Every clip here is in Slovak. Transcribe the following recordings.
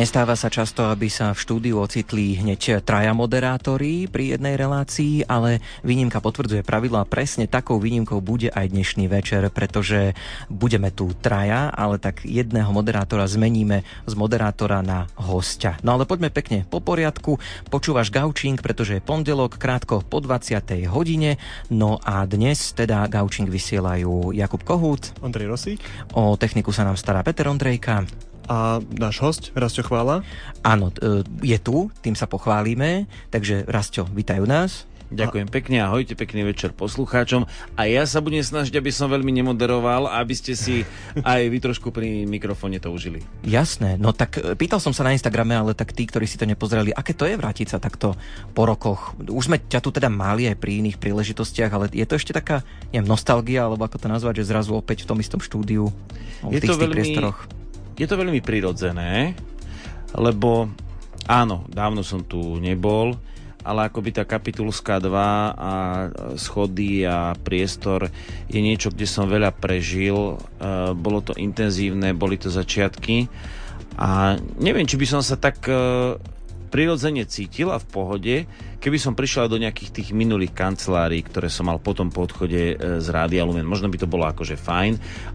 Nestáva sa často, aby sa v štúdiu ocitli hneď traja moderátori pri jednej relácii, ale výnimka potvrdzuje pravidlo a presne takou výnimkou bude aj dnešný večer, pretože budeme tu traja, ale tak jedného moderátora zmeníme z moderátora na hostia. No ale poďme pekne po poriadku. Počúvaš Gaučing, pretože je pondelok, krátko po 20. hodine. No a dnes teda Gaučing vysielajú Jakub Kohút, Ondrej Rosík. O techniku sa nám stará Peter Ondrejka a náš host, Rastio Chvála. Áno, e, je tu, tým sa pochválime, takže Rastio, vítajú nás. Ďakujem a... pekne, ahojte, pekný večer poslucháčom. A ja sa budem snažiť, aby som veľmi nemoderoval, aby ste si aj vy trošku pri mikrofóne to užili. Jasné, no tak e, pýtal som sa na Instagrame, ale tak tí, ktorí si to nepozreli, aké to je vrátiť sa takto po rokoch? Už sme ťa tu teda mali aj pri iných príležitostiach, ale je to ešte taká, neviem, nostalgia, alebo ako to nazvať, že zrazu opäť v tom istom štúdiu, v je tých, to veľmi, priestoroch je to veľmi prirodzené, lebo áno, dávno som tu nebol, ale akoby tá kapitulská 2 a schody a priestor je niečo, kde som veľa prežil. E, bolo to intenzívne, boli to začiatky a neviem, či by som sa tak e, prirodzene cítil a v pohode, keby som prišiel do nejakých tých minulých kancelárií, ktoré som mal potom po odchode e, z Rádia Lumen, možno by to bolo akože fajn,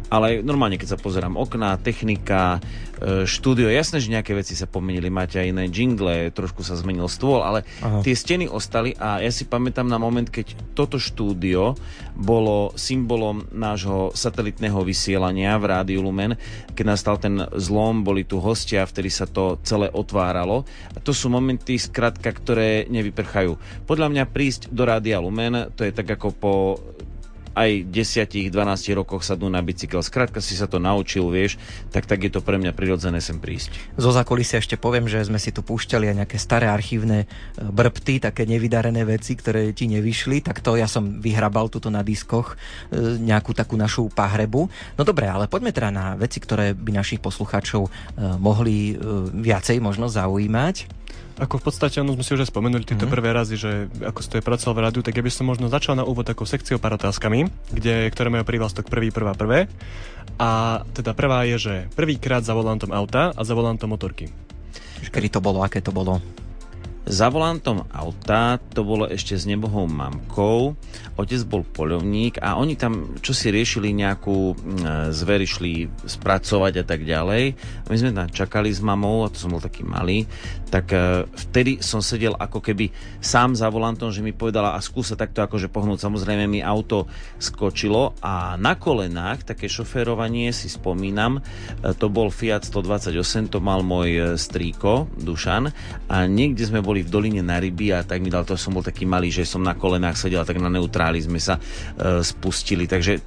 ale normálne, keď sa pozerám okná, technika, e, štúdio, jasné, že nejaké veci sa pomenili, máte aj iné jingle, trošku sa zmenil stôl, ale Aha. tie steny ostali a ja si pamätám na moment, keď toto štúdio bolo symbolom nášho satelitného vysielania v Rádiu Lumen, keď nastal ten zlom, boli tu hostia, vtedy sa to celé otváralo. A to sú momenty, skratka, ktoré nevyprchajú nechajú. Podľa mňa prísť do Rádia Lumen, to je tak ako po aj 10-12 rokoch sadnú na bicykel. Skrátka si sa to naučil, vieš, tak tak je to pre mňa prirodzené sem prísť. Zo zákulisia ešte poviem, že sme si tu púšťali aj nejaké staré archívne e, brbty, také nevydarené veci, ktoré ti nevyšli, tak to ja som vyhrabal tuto na diskoch e, nejakú takú našu pahrebu. No dobre, ale poďme teda na veci, ktoré by našich poslucháčov e, mohli viacej možno zaujímať. Ako v podstate, ono sme si už aj spomenuli tieto mm-hmm. prvé razy, že ako ste pracoval v rádiu, tak ja by som možno začal na úvod takou sekciou pár otázkami, kde, ktoré majú prívlastok prvý, prvá, prvé. A teda prvá je, že prvýkrát za volantom auta a za volantom motorky. Kedy to bolo, aké to bolo? Za volantom auta to bolo ešte s nebohou mamkou. Otec bol poľovník a oni tam čo si riešili nejakú zver išli spracovať a tak ďalej. My sme tam čakali s mamou, a to som bol taký malý, tak e, vtedy som sedel ako keby sám za volantom, že mi povedala a skúsa takto akože pohnúť. Samozrejme mi auto skočilo a na kolenách také šoférovanie si spomínam, e, to bol Fiat 128, to mal môj e, strýko Dušan a niekde sme boli boli v doline na ryby a tak mi dal, to som bol taký malý, že som na kolenách sedel a tak na neutráli sme sa e, spustili. Takže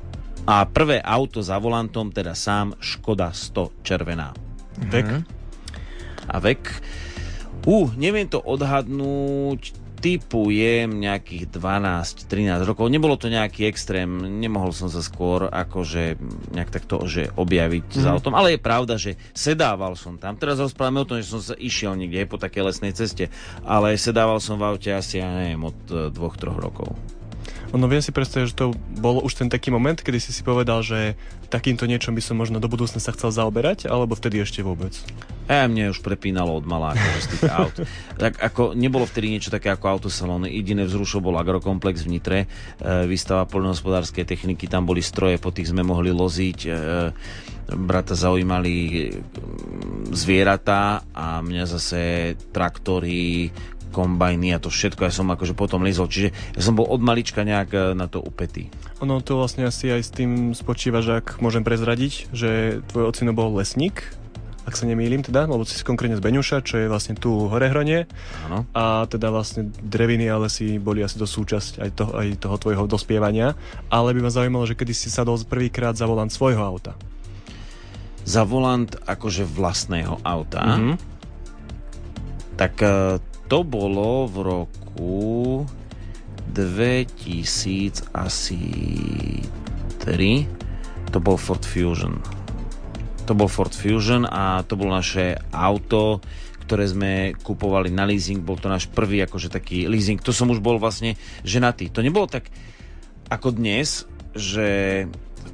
a prvé auto za volantom, teda sám Škoda 100 červená. Vek? Mm-hmm. A vek? Uh, neviem to odhadnúť, typujem nejakých 12-13 rokov. Nebolo to nejaký extrém, nemohol som sa skôr akože nejak takto že objaviť mm. za autom, ale je pravda, že sedával som tam. Teraz rozprávame o tom, že som sa išiel niekde po takej lesnej ceste, ale sedával som v aute asi, ja neviem, od e, dvoch, troch rokov. Ono viem si predstaviť, že to bol už ten taký moment, kedy si si povedal, že takýmto niečom by som možno do budúcna sa chcel zaoberať, alebo vtedy ešte vôbec? A mne už prepínalo od malá aut. tak ako nebolo vtedy niečo také ako autosalóny. Jediné vzrušo bol agrokomplex v Nitre, e, výstava poľnohospodárskej techniky, tam boli stroje, po tých sme mohli loziť. E, brata zaujímali e, zvieratá a mňa zase traktory, kombajny a to všetko, ja som akože potom lizol, čiže ja som bol od malička nejak e, na to upetý. Ono to vlastne asi aj s tým spočíva, že ak môžem prezradiť, že tvoj ocino bol lesník, ak sa nemýlim teda, lebo si konkrétne z Beňuša, čo je vlastne tu Horehronie. Áno. A teda vlastne dreviny a lesy boli asi do súčasť aj, to, aj toho tvojho dospievania. Ale by ma zaujímalo, že kedy si sadol prvýkrát za volant svojho auta. Za volant akože vlastného auta? Mm-hmm. Tak e, to bolo v roku 2000 asi 3. To bol Ford Fusion. To bol Ford Fusion a to bolo naše auto, ktoré sme kupovali na leasing. Bol to náš prvý akože taký leasing. To som už bol vlastne ženatý. To nebolo tak ako dnes, že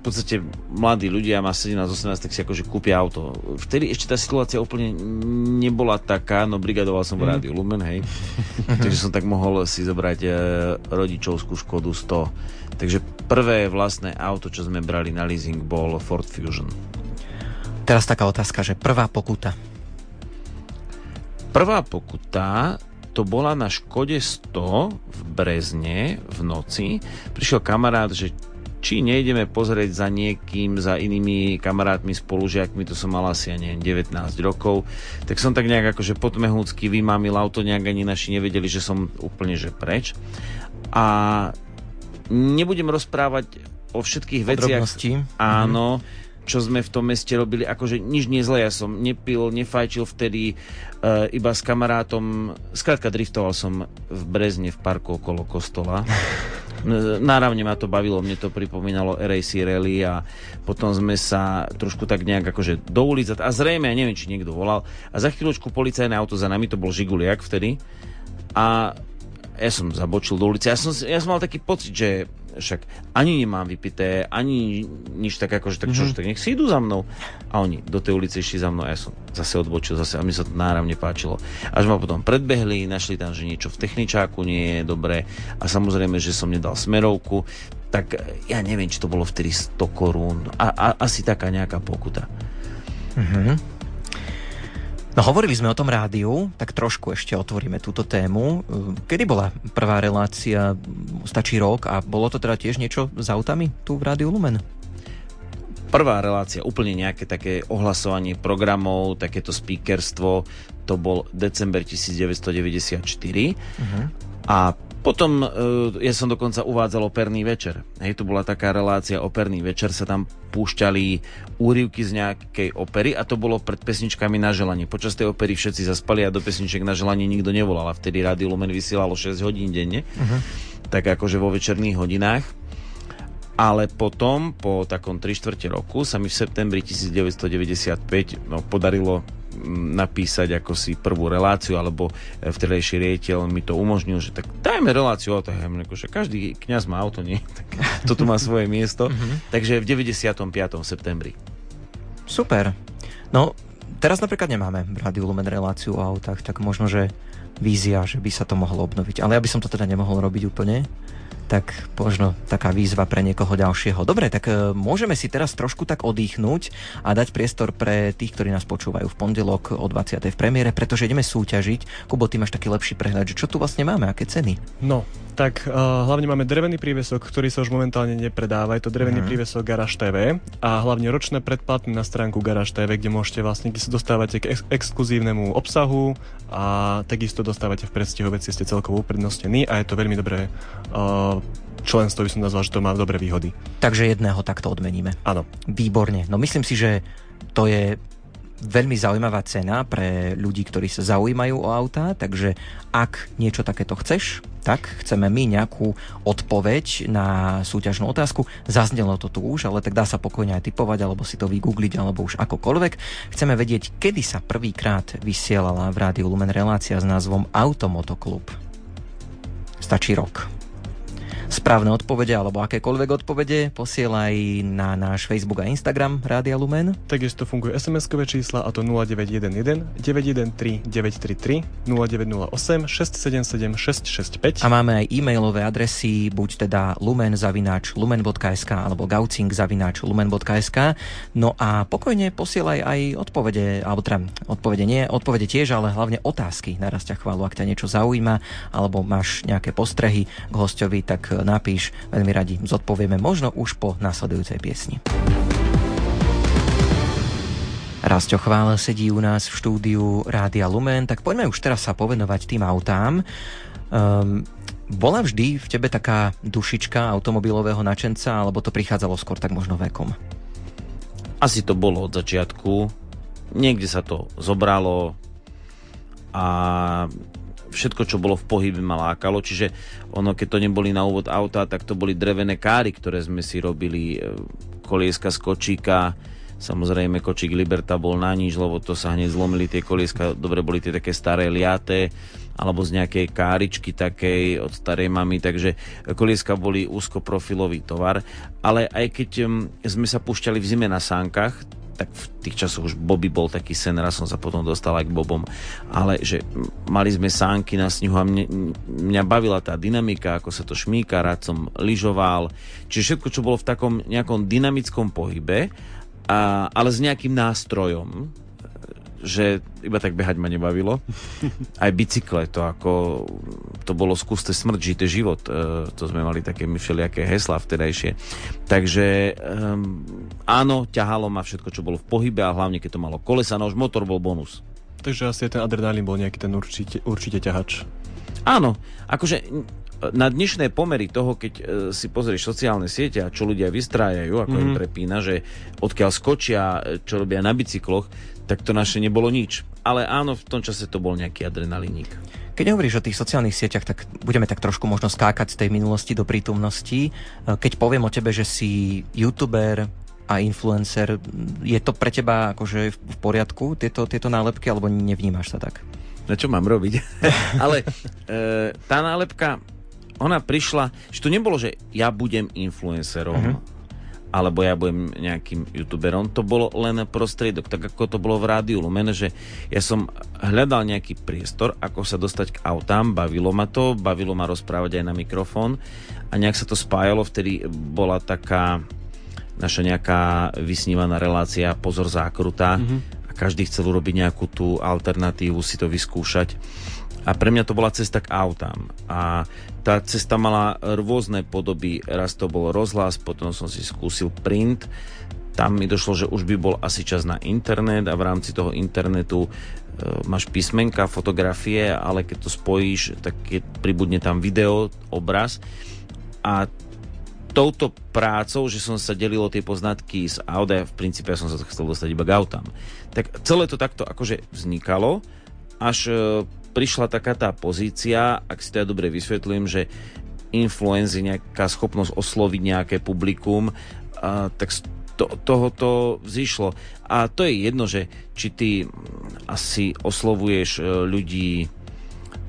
podstate mladí ľudia, má 17-18, tak si akože kúpia auto. Vtedy ešte tá situácia úplne nebola taká, no brigadoval som v mm. Rádiu Lumen, hej. Takže som tak mohol si zobrať e, rodičovskú Škodu 100. Takže prvé vlastné auto, čo sme brali na leasing, bol Ford Fusion. Teraz taká otázka, že prvá pokuta. Prvá pokuta to bola na Škode 100 v Brezne v noci. Prišiel kamarát, že či nejdeme pozrieť za niekým, za inými kamarátmi, spolužiakmi, to som mal asi, ja neviem, 19 rokov, tak som tak nejak akože potmehúcky vymámil auto, nejak ani naši nevedeli, že som úplne že preč. A nebudem rozprávať o všetkých veciach. Áno, mhm. čo sme v tom meste robili, akože nič nie zle, ja som nepil, nefajčil vtedy, e, iba s kamarátom, skrátka driftoval som v Brezne v parku okolo kostola. Náravne ma to bavilo, mne to pripomínalo RAC Rally a potom sme sa trošku tak nejak akože do ulic a zrejme, neviem, či niekto volal a za chvíľočku policajné auto za nami, to bol Žiguliak vtedy a ja som zabočil do ulice. Ja som, ja som mal taký pocit, že však ani nemám vypité, ani nič tak ako, že tak čo, mm-hmm. tak nech si idú za mnou. A oni do tej ulice išli za mnou a ja som zase odbočil, zase a mi sa to náravne páčilo. Až ma potom predbehli, našli tam, že niečo v techničáku nie je dobré a samozrejme, že som nedal smerovku, tak ja neviem, či to bolo vtedy 100 korún a, a asi taká nejaká pokuta. Mm-hmm. No hovorili sme o tom rádiu, tak trošku ešte otvoríme túto tému. Kedy bola prvá relácia? Stačí rok a bolo to teda tiež niečo s autami tu v Rádiu Lumen? Prvá relácia, úplne nejaké také ohlasovanie programov, takéto speakerstvo, to bol december 1994. Uh-huh. A potom uh, ja som dokonca uvádzal operný večer. Hej, to bola taká relácia operný večer, sa tam púšťali úryvky z nejakej opery a to bolo pred pesničkami na želanie. Počas tej opery všetci zaspali a do pesniček na želanie nikto nevolal a vtedy Rádio Lumen vysielalo 6 hodín denne, uh-huh. tak akože vo večerných hodinách. Ale potom, po takom 3 čtvrte roku, sa mi v septembri 1995 no, podarilo napísať ako si prvú reláciu, alebo e, vtedajší riediteľ mi to umožnil, že tak dajme reláciu o to. Ja že každý kňaz má auto, nie? Tak toto má svoje miesto. Mm-hmm. Takže v 95. septembri. Super. No, teraz napríklad nemáme v Rádiu Lumen reláciu o autách, tak možno, že vízia, že by sa to mohlo obnoviť. Ale ja by som to teda nemohol robiť úplne tak možno taká výzva pre niekoho ďalšieho. Dobre, tak e, môžeme si teraz trošku tak oddychnúť a dať priestor pre tých, ktorí nás počúvajú v pondelok o 20. v premiére, pretože ideme súťažiť. Kubo, ty máš taký lepší prehľad, že čo tu vlastne máme, aké ceny? No, tak uh, hlavne máme drevený prívesok, ktorý sa už momentálne nepredáva. Je to drevený mm. prívesok Garage TV a hlavne ročné predplatné na stránku Garage TV, kde môžete vlastne, kde sa dostávate k ex- exkluzívnemu obsahu a takisto dostávate v predstihu veci, ste celkovo uprednostení a je to veľmi dobré uh, členstvo by som nazval, že to má dobré výhody. Takže jedného takto odmeníme. Áno. Výborne. No myslím si, že to je veľmi zaujímavá cena pre ľudí, ktorí sa zaujímajú o autá, takže ak niečo takéto chceš, tak chceme my nejakú odpoveď na súťažnú otázku. Zaznelo to tu už, ale tak dá sa pokojne aj typovať, alebo si to vygoogliť, alebo už akokoľvek. Chceme vedieť, kedy sa prvýkrát vysielala v Rádiu Lumen relácia s názvom Automotoklub. Stačí rok správne odpovede alebo akékoľvek odpovede posielaj na náš Facebook a Instagram Rádia Lumen. Takisto funguje SMS-kové čísla a to 0911 913 933 0908 677 665. A máme aj e-mailové adresy buď teda lumen zavináč lumen.sk alebo gaucing zavináč lumen.sk. No a pokojne posielaj aj odpovede, alebo teda odpovede nie, odpovede tiež, ale hlavne otázky na raz ťa chválu, ak ťa niečo zaujíma alebo máš nejaké postrehy k hostovi, tak napíš, veľmi radi zodpovieme možno už po nasledujúcej piesni. Rasto Chvále sedí u nás v štúdiu Rádia Lumen, tak poďme už teraz sa povenovať tým autám. Um, bola vždy v tebe taká dušička automobilového načenca, alebo to prichádzalo skôr tak možno vekom? Asi to bolo od začiatku. Niekde sa to zobralo a všetko, čo bolo v pohybe ma lákalo, čiže ono, keď to neboli na úvod auta, tak to boli drevené káry, ktoré sme si robili, e, kolieska z kočíka, Samozrejme, kočík Liberta bol na nič, lebo to sa hneď zlomili tie kolieska, dobre boli tie také staré liaté, alebo z nejakej káričky takej od starej mamy, takže kolieska boli úzkoprofilový tovar. Ale aj keď sme sa púšťali v zime na sánkach, tak v tých časoch už Bobby bol taký sen, raz som sa potom dostal aj k Bobom, ale že mali sme sánky na snehu a mne, mňa bavila tá dynamika, ako sa to šmíka, rád som lyžoval, čiže všetko, čo bolo v takom nejakom dynamickom pohybe, a, ale s nejakým nástrojom, že iba tak behať ma nebavilo. Aj bicykle, to ako, to bolo skúste smrť, žite život. E, to sme mali také všelijaké hesla vtedajšie. Takže um, áno, ťahalo ma všetko, čo bolo v pohybe a hlavne, keď to malo kolesa, no už motor bol bonus. Takže asi ten adrenalín bol nejaký ten určite, určite ťahač. Áno, akože na dnešné pomery toho, keď e, si pozrieš sociálne siete a čo ľudia vystrájajú, ako mm-hmm. im mhm. prepína, že odkiaľ skočia, čo robia na bicykloch, tak to naše nebolo nič. Ale áno, v tom čase to bol nejaký adrenaliník. Keď hovoríš o tých sociálnych sieťach, tak budeme tak trošku možno skákať z tej minulosti do prítomnosti. E, keď poviem o tebe, že si youtuber a influencer, je to pre teba akože v poriadku, tieto, tieto nálepky, alebo nevnímaš sa tak? Na čo mám robiť? Ale e, tá nálepka, ona prišla, že to nebolo, že ja budem influencerom, uh-huh alebo ja budem nejakým youtuberom. To bolo len prostriedok, tak ako to bolo v rádiu Lumen, že ja som hľadal nejaký priestor, ako sa dostať k autám, bavilo ma to, bavilo ma rozprávať aj na mikrofón a nejak sa to spájalo, vtedy bola taká naša nejaká vysnívaná relácia Pozor zákruta mm-hmm. a každý chcel urobiť nejakú tú alternatívu, si to vyskúšať. A pre mňa to bola cesta k autám. A tá cesta mala rôzne podoby. Raz to bol rozhlas, potom som si skúsil print. Tam mi došlo, že už by bol asi čas na internet a v rámci toho internetu e, máš písmenka, fotografie, ale keď to spojíš, tak je, pribudne tam video, obraz. A touto prácou, že som sa delil o tie poznatky z auta, v princípe ja som sa chcel dostať iba k autám. Tak celé to takto akože vznikalo, až e, prišla taká tá pozícia, ak si to ja dobre vysvetlím, že influenzy, nejaká schopnosť osloviť nejaké publikum, a, tak to, tohoto vzýšlo. A to je jedno, že či ty asi oslovuješ e, ľudí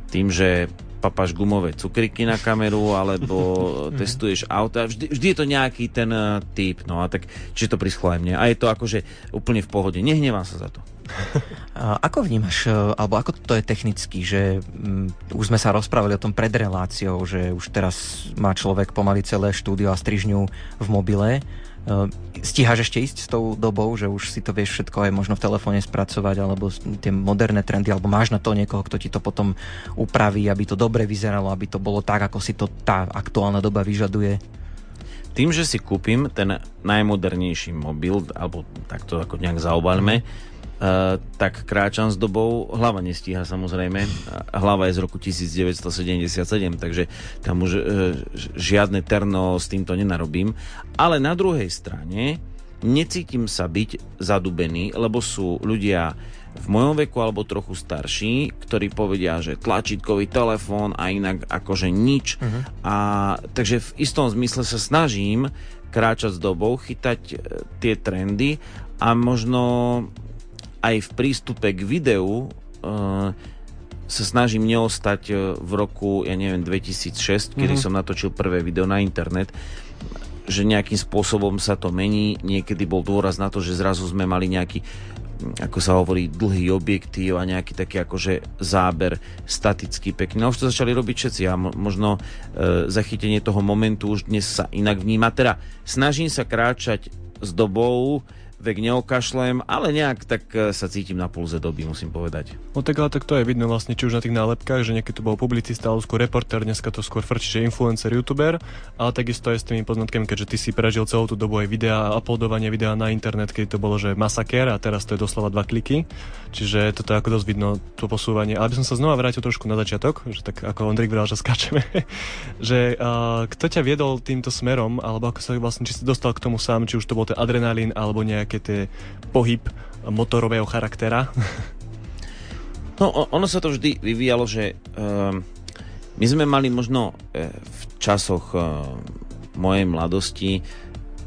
tým, že papáš gumové cukriky na kameru, alebo testuješ auta. Vždy, vždy je to nejaký ten uh, typ, no a tak, či to prischlo aj mne. A je to akože úplne v pohode. Nehnevám sa za to. Ako vnímaš, e, alebo ako to je technicky, že um, už sme sa rozprávali o tom pred reláciou, že už teraz má človek pomaly celé štúdio a strižňu v mobile. Uh, stíhaš ešte ísť s tou dobou, že už si to vieš všetko aj možno v telefóne spracovať, alebo tie moderné trendy, alebo máš na to niekoho, kto ti to potom upraví, aby to dobre vyzeralo, aby to bolo tak, ako si to tá aktuálna doba vyžaduje? Tým, že si kúpim ten najmodernejší mobil, alebo takto ako nejak zaobalme, mm Uh, tak kráčam s dobou, hlava nestíha samozrejme, hlava je z roku 1977, takže tam už uh, žiadne terno s týmto nenarobím, ale na druhej strane necítim sa byť zadubený, lebo sú ľudia v mojom veku alebo trochu starší, ktorí povedia, že tlačítkový telefón a inak akože nič. Uh-huh. A takže v istom zmysle sa snažím kráčať s dobou, chytať e, tie trendy a možno aj v prístupe k videu uh, sa snažím neostať uh, v roku, ja neviem, 2006, mm-hmm. kedy mhm. som natočil prvé video na internet, že nejakým spôsobom sa to mení. Niekedy bol dôraz na to, že zrazu sme mali nejaký ako sa hovorí, dlhý objektív a nejaký taký akože záber statický pekný. No už to začali robiť všetci a možno e, zachytenie toho momentu už dnes sa inak vníma. Teda snažím sa kráčať s dobou, vek neokašlem, ale nejak tak e, sa cítim na pulze doby, musím povedať. No tak ale tak to je vidno vlastne, či už na tých nálepkách, že niekedy to bol publicista, alebo skôr reporter, dneska to skôr frčí, že influencer, youtuber, ale takisto aj s tými poznatkami, keďže ty si prežil celú tú dobu aj videa, uploadovanie videa na internet, keď to bolo, že masaker a teraz to je doslova dva kliky. Čiže toto je ako dosť vidno, to posúvanie. Ale by som sa znova vrátil trošku na začiatok, že tak ako Ondrik vral, že skáčeme, že uh, kto ťa viedol týmto smerom, alebo ako sa vlastne, či si dostal k tomu sám, či už to bol ten adrenalín, alebo nejaké tie pohyb motorového charaktera? No, ono sa to vždy vyvíjalo, že uh, my sme mali možno uh, v časoch uh, mojej mladosti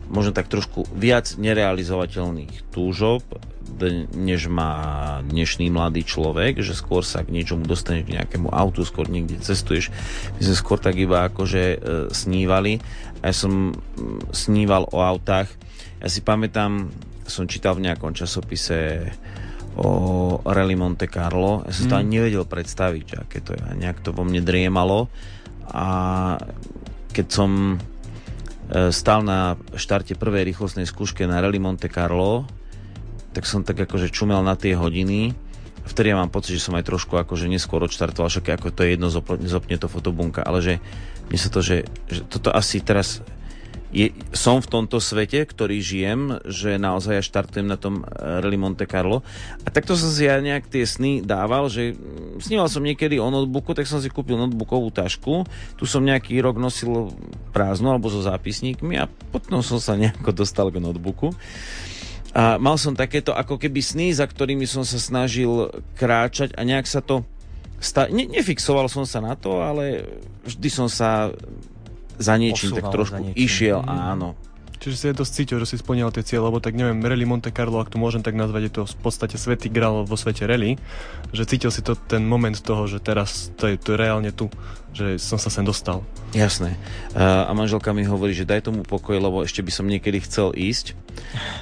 možno tak trošku viac nerealizovateľných túžob, než má dnešný mladý človek, že skôr sa k niečomu dostaneš k nejakému autu, skôr niekde cestuješ. My sme skôr tak iba akože e, snívali. Ja som sníval o autách. Ja si pamätám, som čítal v nejakom časopise o Rally Monte Carlo. Ja som mm. to ani nevedel predstaviť, aké to je. Nejak to vo mne driemalo. A keď som e, stál na štarte prvej rýchlostnej skúške na Rally Monte Carlo, tak som tak akože čumel na tie hodiny. Vtedy ja mám pocit, že som aj trošku akože neskôr odštartoval, však ako to je jedno, zopne to fotobunka, ale že mne sa to, že, že toto asi teraz je, som v tomto svete, ktorý žijem, že naozaj ja štartujem na tom eh, Rally Monte Carlo. A takto som si ja nejak tie sny dával, že mm, sníval som niekedy o notebooku, tak som si kúpil notebookovú tašku. Tu som nejaký rok nosil prázdnu alebo so zápisníkmi a potom som sa nejako dostal k notebooku. A mal som takéto ako keby sny, za ktorými som sa snažil kráčať a nejak sa to... Sta- ne- nefixoval som sa na to, ale vždy som sa za niečím tak trošku niečím. išiel, mm. áno. Čiže si je dosť cítil, že si splnil tie cieľe, lebo tak neviem, Rally Monte Carlo, ak to môžem tak nazvať, je to v podstate svetý grál vo svete rally, že cítil si to ten moment toho, že teraz to je, to je reálne tu, že som sa sem dostal. Jasné. Uh, a manželka mi hovorí, že daj tomu pokoj, lebo ešte by som niekedy chcel ísť.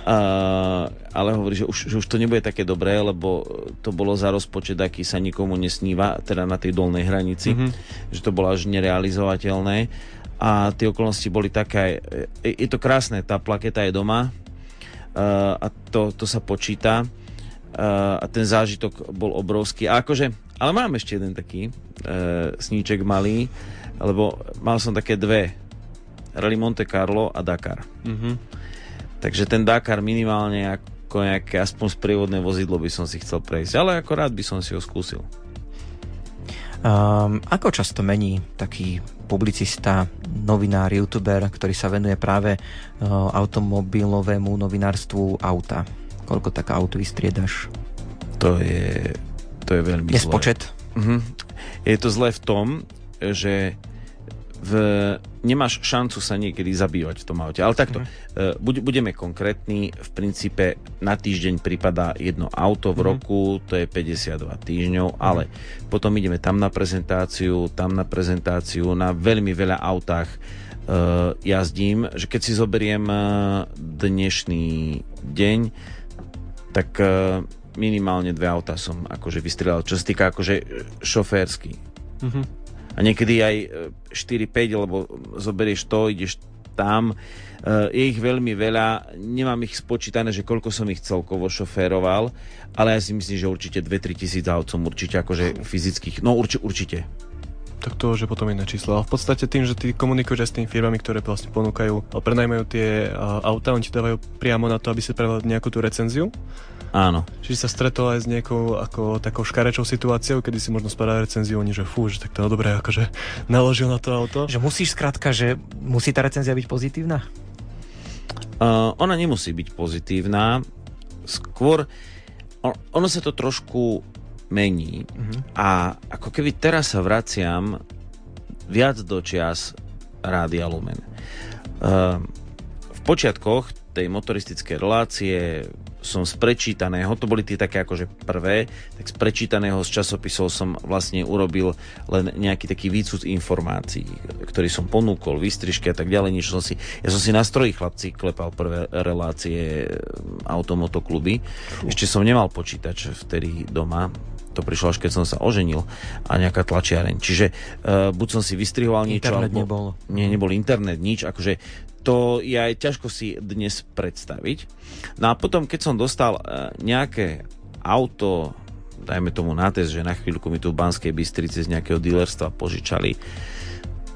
Uh, ale hovorí, že už, že už to nebude také dobré, lebo to bolo za rozpočet, aký sa nikomu nesníva, teda na tej dolnej hranici, mm-hmm. že to bolo až nerealizovateľné a tie okolnosti boli také, je, je to krásne, tá plaketa je doma uh, a to, to sa počíta uh, a ten zážitok bol obrovský. A akože, ale mám ešte jeden taký sníček malý, lebo mal som také dve, Rally Monte Carlo a Dakar. Mm-hmm. Takže ten Dakar minimálne ako nejaké aspoň sprievodné vozidlo by som si chcel prejsť, ale ako rád by som si ho skúsil. Um, ako často mení taký publicista, novinár, youtuber, ktorý sa venuje práve uh, automobilovému novinárstvu auta? Koľko tak aut vystriedaš? To je, to je veľmi Nespočet? zlé. Uh-huh. Je to zlé v tom, že v, nemáš šancu sa niekedy zabývať v tom aute. Ale takto, mm. uh, budeme konkrétni, v princípe na týždeň pripadá jedno auto v mm. roku, to je 52 týždňov, mm. ale potom ideme tam na prezentáciu, tam na prezentáciu, na veľmi veľa autách uh, jazdím, že keď si zoberiem uh, dnešný deň, tak uh, minimálne dve auta som akože vystrelal, čo sa týka akože šoférsky. Mm-hmm a niekedy aj 4-5, e, lebo zoberieš to, ideš tam. E, je ich veľmi veľa, nemám ich spočítané, že koľko som ich celkovo šoféroval, ale ja si myslím, že určite 2-3 tisíc aut som určite akože fyzických, no urči, určite. Tak to už je potom iné číslo. Ale v podstate tým, že ty komunikuješ s tými firmami, ktoré vlastne ponúkajú, prenajmajú tie auta, oni ti dávajú priamo na to, aby si spravil nejakú tú recenziu Áno. Čiže sa stretol aj s nejakou ako, takou škarečou situáciou, kedy si možno spadá recenziu, oni, že fú, že tak to dobre akože naložil na to auto. Že musíš skrátka, že musí tá recenzia byť pozitívna? Uh, ona nemusí byť pozitívna. Skôr on, ono sa to trošku mení uh-huh. a ako keby teraz sa vraciam viac do čias Rádia Lumen. Uh, v počiatkoch tej motoristickej relácie som z prečítaného, to boli tie také akože prvé, tak z prečítaného z časopisov som vlastne urobil len nejaký taký výcud informácií, ktorý som ponúkol, výstrižky a tak ďalej, nič som si, ja som si na stroji chlapci klepal prvé relácie automotokluby, ešte som nemal počítač vtedy doma, to prišlo až keď som sa oženil a nejaká tlačiareň. Čiže uh, buď som si vystrihoval niečo, internet alebo... nebol. Nie, nebol internet, nič, akože to je aj ťažko si dnes predstaviť. No a potom, keď som dostal uh, nejaké auto, dajme tomu na test, že na chvíľku mi tu v Banskej Bystrici z nejakého dealerstva požičali,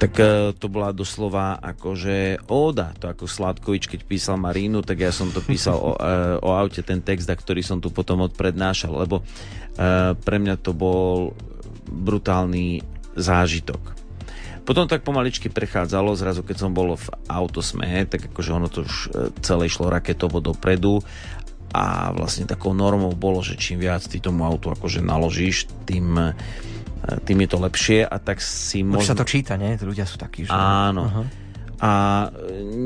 tak uh, to bola doslova akože óda, to ako Sládkovič, keď písal Marínu, tak ja som to písal o, uh, o aute, ten text, a ktorý som tu potom odprednášal, lebo uh, pre mňa to bol brutálny zážitok. Potom tak pomaličky prechádzalo, zrazu keď som bol v autosme, tak akože ono to už e, celé išlo raketovo dopredu a vlastne takou normou bolo, že čím viac ty tomu autu akože naložíš, tým, e, tým je to lepšie a tak si možno... Už sa to číta, nie? Ľudia sú takí, že... Áno. Uh-huh. A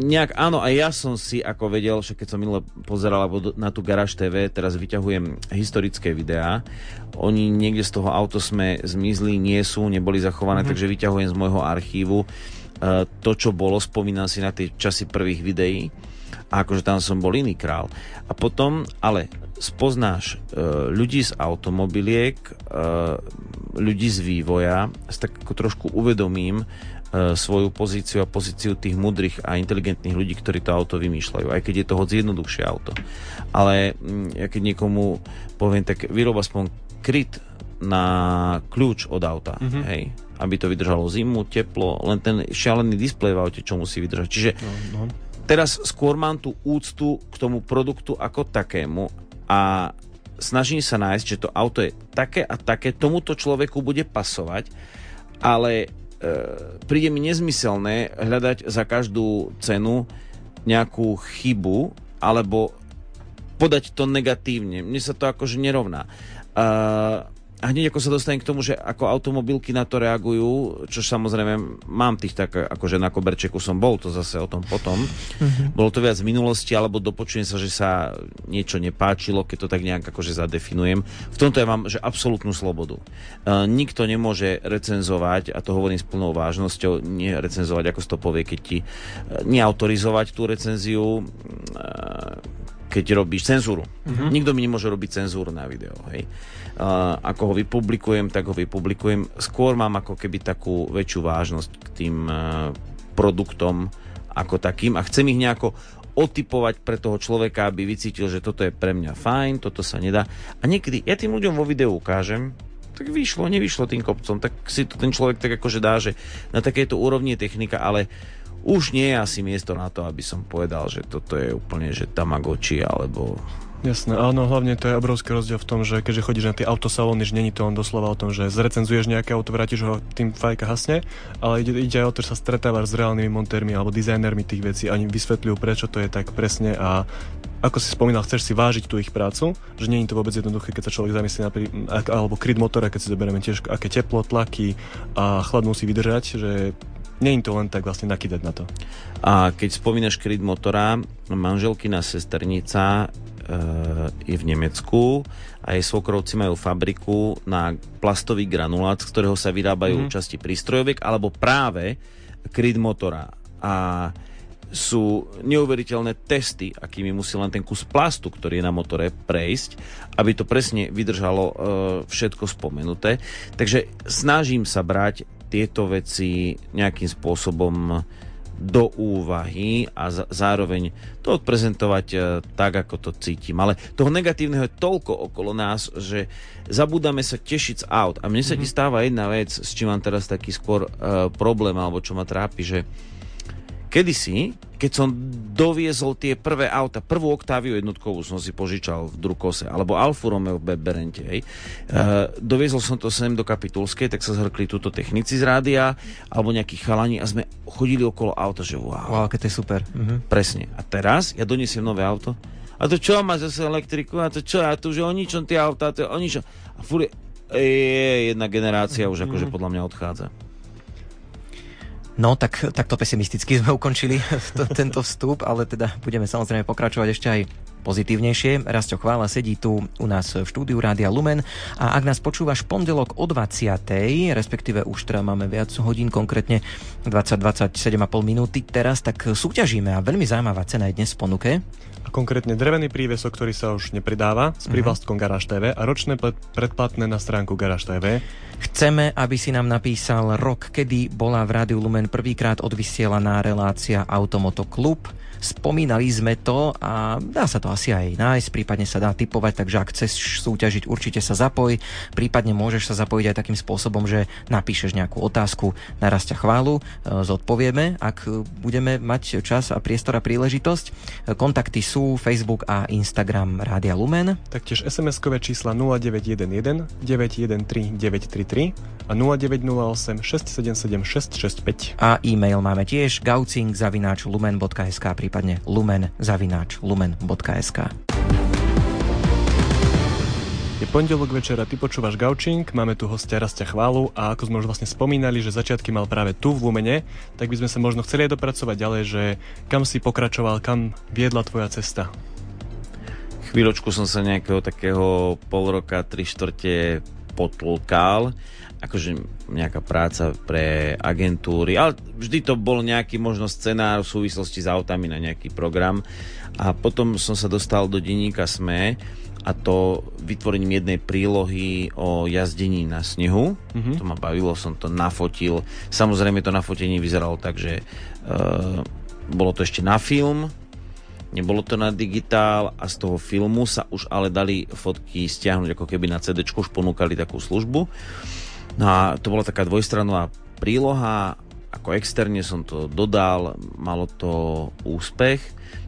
nejak, áno, aj ja som si ako vedel, že keď som minule pozeral na tú Garage TV, teraz vyťahujem historické videá, oni niekde z toho auto sme zmizli, nie sú, neboli zachované, mm-hmm. takže vyťahujem z môjho archívu uh, to, čo bolo, spomínam si na tie časy prvých videí a akože tam som bol iný král. A potom, ale spoznáš uh, ľudí z automobiliek, uh, ľudí z vývoja, si tak ako trošku uvedomím, E, svoju pozíciu a pozíciu tých mudrých a inteligentných ľudí, ktorí to auto vymýšľajú, aj keď je to hoď jednoduchšie auto. Ale ja keď niekomu poviem, tak vyrob aspoň kryt na kľúč od auta, mm-hmm. hej, aby to vydržalo zimu, teplo, len ten šialený displej v aute, čo musí vydržať. Čiže no, no. Teraz skôr mám tú úctu k tomu produktu ako takému a snažím sa nájsť, že to auto je také a také, tomuto človeku bude pasovať, ale E, príde mi nezmyselné hľadať za každú cenu nejakú chybu alebo podať to negatívne. Mne sa to akože nerovná. Uh, a hneď ako sa dostanem k tomu, že ako automobilky na to reagujú, čo samozrejme mám tých tak, akože na koberčeku som bol, to zase o tom potom. Mm-hmm. Bolo to viac v minulosti, alebo dopočujem sa, že sa niečo nepáčilo, keď to tak nejak akože zadefinujem. V tomto ja mám že absolútnu slobodu. Uh, nikto nemôže recenzovať, a to hovorím s plnou vážnosťou, nie recenzovať, ako to povie, keď ti uh, neautorizovať tú recenziu, uh, keď robíš cenzúru. Mm-hmm. Nikto mi nemôže robiť cenzúru na video. Hej. Uh, ako ho vypublikujem, tak ho vypublikujem. Skôr mám ako keby takú väčšiu vážnosť k tým uh, produktom ako takým a chcem ich nejako otypovať pre toho človeka, aby vycítil, že toto je pre mňa fajn, toto sa nedá. A niekedy ja tým ľuďom vo videu ukážem, tak vyšlo, nevyšlo tým kopcom, tak si to ten človek tak akože dá, že na takejto úrovni je technika, ale už nie je asi miesto na to, aby som povedal, že toto je úplne, že Tamagotchi alebo Jasné, áno, hlavne to je obrovský rozdiel v tom, že keďže chodíš na tie autosalóny, že není to len doslova o tom, že zrecenzuješ nejaké auto, vrátiš ho, tým fajka hasne, ale ide, ide aj o to, že sa stretávaš s reálnymi montérmi alebo dizajnermi tých vecí a oni vysvetľujú, prečo to je tak presne a ako si spomínal, chceš si vážiť tú ich prácu, že nie je to vôbec jednoduché, keď sa človek zamyslí napríklad, alebo kryt motora, keď si zoberieme tiež, aké teplo, tlaky a chlad musí vydržať, že je to len tak vlastne nakydať na to. A keď spomínaš kryt motora, manželkina sesternica e, je v Nemecku a jej svokrovci majú fabriku na plastový granulát, z ktorého sa vyrábajú mm. časti prístrojoviek alebo práve kryt motora. A sú neuveriteľné testy, akými musí len ten kus plastu, ktorý je na motore, prejsť, aby to presne vydržalo e, všetko spomenuté. Takže snažím sa brať tieto veci nejakým spôsobom do úvahy a zároveň to odprezentovať e, tak, ako to cítim. Ale toho negatívneho je toľko okolo nás, že zabúdame sa tešiť z aut. A mne sa mm-hmm. ti stáva jedna vec, s čím mám teraz taký skôr uh, problém, alebo čo ma trápi, že kedysi keď som doviezol tie prvé auta, prvú Octaviu jednotkovú som si požičal v Drukose, alebo Alfa Romeo v Berente, hej. Uh, doviezol som to sem do Kapitulskej, tak sa zhrkli túto technici z rádia, alebo nejakí chalani a sme chodili okolo auta, že wow. Wow, keď to je super. Mhm. Presne. A teraz ja donesiem nové auto, a to čo má zase elektriku, a to čo, a to už je o ničom tie auta, to je o ničom. A furt je, je jedna generácia už akože podľa mňa odchádza. No, tak takto pesimisticky sme ukončili to, tento vstup, ale teda budeme samozrejme pokračovať ešte aj pozitívnejšie. Rastio Chvála sedí tu u nás v štúdiu Rádia Lumen a ak nás počúvaš pondelok o 20. respektíve už teda máme viac hodín, konkrétne 20-27,5 minúty teraz, tak súťažíme a veľmi zaujímavá cena je dnes v ponuke konkrétne drevený prívesok, ktorý sa už nepridáva s mhm. privlastkom uh-huh. Garáž TV a ročné predplatné na stránku Garáž TV. Chceme, aby si nám napísal rok, kedy bola v Rádiu Lumen prvýkrát odvysielaná relácia Automoto Klub Spomínali sme to a dá sa to asi aj nájsť, prípadne sa dá typovať, takže ak chceš súťažiť, určite sa zapoj, prípadne môžeš sa zapojiť aj takým spôsobom, že napíšeš nejakú otázku na rastia chválu, e, zodpovieme, ak budeme mať čas a priestor a príležitosť. Kontakty sú Facebook a Instagram Rádia Lumen. Taktiež SMS-kové čísla 0911 913 933 a 0908 677 665. A e-mail máme tiež gaucing zavináč lumen.sk prípadne lumen zavináč lumen.sk. Je pondelok večera, ty počúvaš Gaučing, máme tu hostia Rastia Chválu a ako sme už vlastne spomínali, že začiatky mal práve tu v Lumene, tak by sme sa možno chceli aj dopracovať ďalej, že kam si pokračoval, kam viedla tvoja cesta? Chvíľočku som sa nejakého takého pol roka, tri štvrte potlkal, akože nejaká práca pre agentúry, ale vždy to bol nejaký možno scenár v súvislosti s autami na nejaký program a potom som sa dostal do denníka SME, a to vytvorením jednej prílohy o jazdení na snehu. Mm-hmm. To ma bavilo, som to nafotil. Samozrejme to nafotenie vyzeralo tak, že uh, bolo to ešte na film, nebolo to na digitál a z toho filmu sa už ale dali fotky stiahnuť ako keby na CD, už ponúkali takú službu. No a to bola taká dvojstranová príloha, ako externe som to dodal, malo to úspech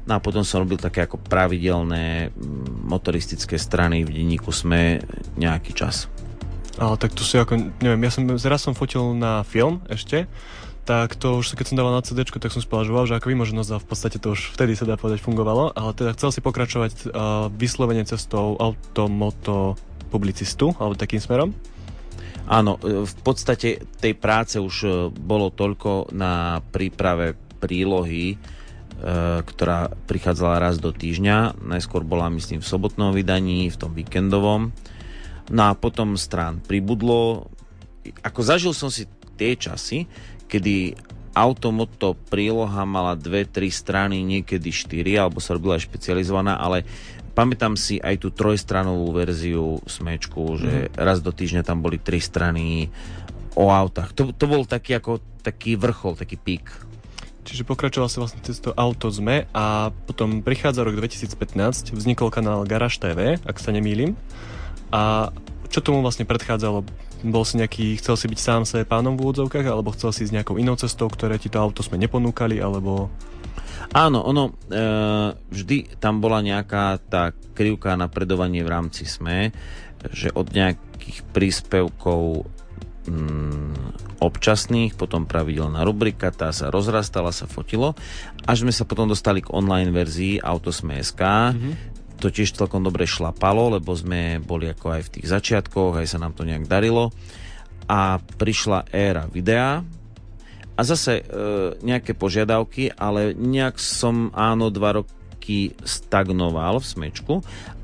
No a potom som robil také ako pravidelné mm, motoristické strany v denníku SME nejaký čas. Ale tak to si ako, neviem, ja som, raz som fotil na film ešte, tak to už keď som dával na CD, tak som spolažoval, že ako vymoženosť a v podstate to už vtedy sa dá povedať fungovalo, ale teda chcel si pokračovať uh, vyslovene cestou automoto publicistu, alebo takým smerom? Áno, e, v podstate tej práce už e, bolo toľko na príprave prílohy, ktorá prichádzala raz do týždňa. Najskôr bola, myslím, v sobotnom vydaní, v tom víkendovom. No a potom strán pribudlo. Ako zažil som si tie časy, kedy automoto príloha mala dve, tri strany, niekedy štyri, alebo sa robila aj špecializovaná, ale pamätám si aj tú trojstranovú verziu smečku, že mm. raz do týždňa tam boli tri strany o autách. To, to bol taký ako taký vrchol, taký pík. Čiže pokračoval sa vlastne cez to Auto ZME a potom prichádza rok 2015, vznikol kanál Garage TV, ak sa nemýlim. A čo tomu vlastne predchádzalo? Bol si nejaký, chcel si byť sám sa pánom v úvodzovkách, alebo chcel si ísť nejakou inou cestou, ktoré ti to auto sme neponúkali, alebo... Áno, ono, e, vždy tam bola nejaká tá krivka napredovanie v rámci SME, že od nejakých príspevkov mm, občasných, potom pravidelná rubrika, tá sa rozrastala, sa fotilo, až sme sa potom dostali k online verzii Autosme.sk, mm-hmm. To tiež celkom dobre šlapalo, lebo sme boli ako aj v tých začiatkoch, aj sa nám to nejak darilo. A prišla éra videa. A zase e, nejaké požiadavky, ale nejak som áno dva roky stagnoval v smečku,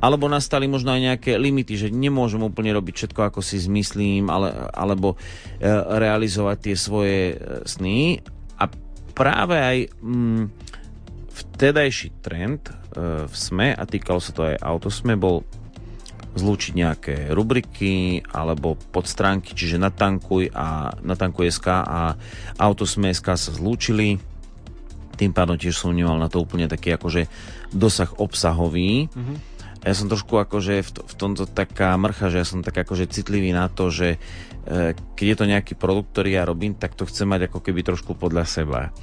alebo nastali možno aj nejaké limity, že nemôžem úplne robiť všetko, ako si zmyslím, ale, alebo e, realizovať tie svoje e, sny. A práve aj mm, vtedajší trend v SME, a týkalo sa to aj autosme, bol zlúčiť nejaké rubriky alebo podstránky, čiže natankuj a natankuj.sk a autosme.sk sa zlúčili tým pádom tiež som nemal na to úplne taký akože dosah obsahový. Mm-hmm. Ja som trošku akože v, v tomto taká mrcha, že ja som tak akože citlivý na to, že e, keď je to nejaký produkt, ktorý ja robím, tak to chcem mať ako keby trošku podľa seba.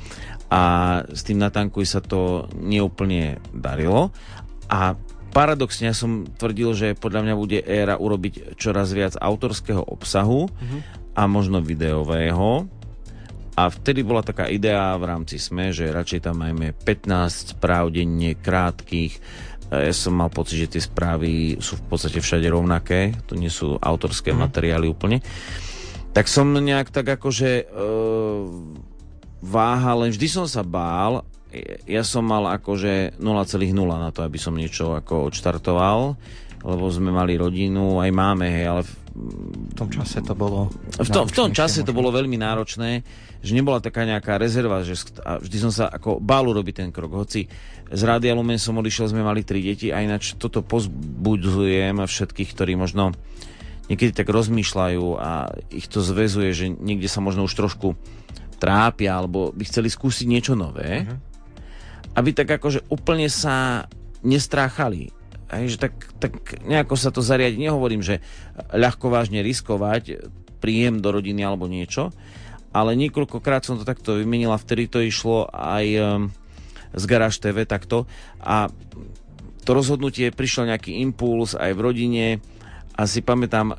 A s tým na tankuj sa to neúplne darilo. A paradoxne ja som tvrdil, že podľa mňa bude éra urobiť čoraz viac autorského obsahu mm-hmm. a možno videového a vtedy bola taká idea v rámci SME, že radšej tam majme 15 správ denne, krátkých. Ja som mal pocit, že tie správy sú v podstate všade rovnaké, to nie sú autorské mm. materiály úplne. Tak som nejak tak akože e, váhal, len vždy som sa bál, ja som mal akože 0,0 na to, aby som niečo ako odštartoval, lebo sme mali rodinu, aj máme, hej, ale v tom čase to bolo... V, to, v tom čase to bolo veľmi náročné, že nebola taká nejaká rezerva, že a vždy som sa ako bál urobiť ten krok. Hoci z Rádia Lumen som odišiel, sme mali tri deti a ináč toto pozbudzujem všetkých, ktorí možno niekedy tak rozmýšľajú a ich to zväzuje, že niekde sa možno už trošku trápia alebo by chceli skúsiť niečo nové, uh-huh. aby tak akože úplne sa nestráchali Hej, že tak, tak nejako sa to zariadi. Nehovorím, že ľahko vážne riskovať príjem do rodiny alebo niečo, ale niekoľkokrát som to takto vymenila, vtedy to išlo aj um, z Garage TV takto a to rozhodnutie prišiel nejaký impuls aj v rodine a si pamätám, uh,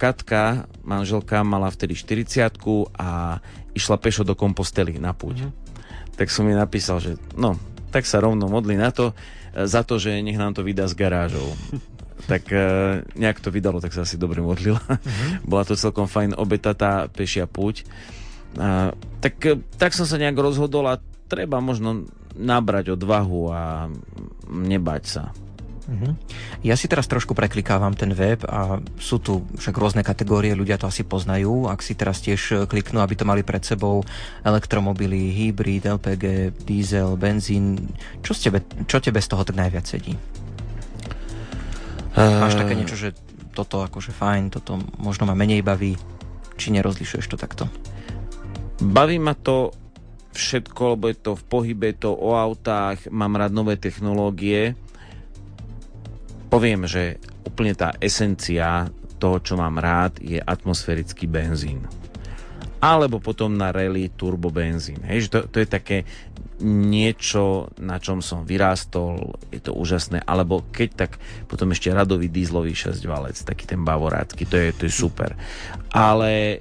Katka, manželka, mala vtedy 40 a išla pešo do kompostely na púť. Mm-hmm. Tak som mi napísal, že no, tak sa rovno modli na to, za to, že nech nám to vydá s garážou. tak uh, nejak to vydalo, tak sa asi dobre modlila. Uh-huh. Bola to celkom fajn obetatá pešia púť. Uh, tak, tak som sa nejak rozhodol a treba možno nabrať odvahu a nebať sa. Uh-huh. Ja si teraz trošku preklikávam ten web a sú tu však rôzne kategórie, ľudia to asi poznajú. Ak si teraz tiež kliknú, aby to mali pred sebou elektromobily, hybrid, LPG, diesel, benzín, čo, tebe, čo tebe z toho tak najviac sedí? Uh... Máš také niečo, že toto akože fajn, toto možno ma menej baví, či nerozlišuješ to takto? Baví ma to všetko, lebo je to v pohybe, je to o autách, mám rád nové technológie poviem, že úplne tá esencia toho, čo mám rád, je atmosférický benzín. Alebo potom na rally turbobenzín. Hej, že to, to je také niečo, na čom som vyrástol, je to úžasné. Alebo keď tak potom ešte radový dízlový 6 valec, taký ten bavorácky, to je, to je super. Ale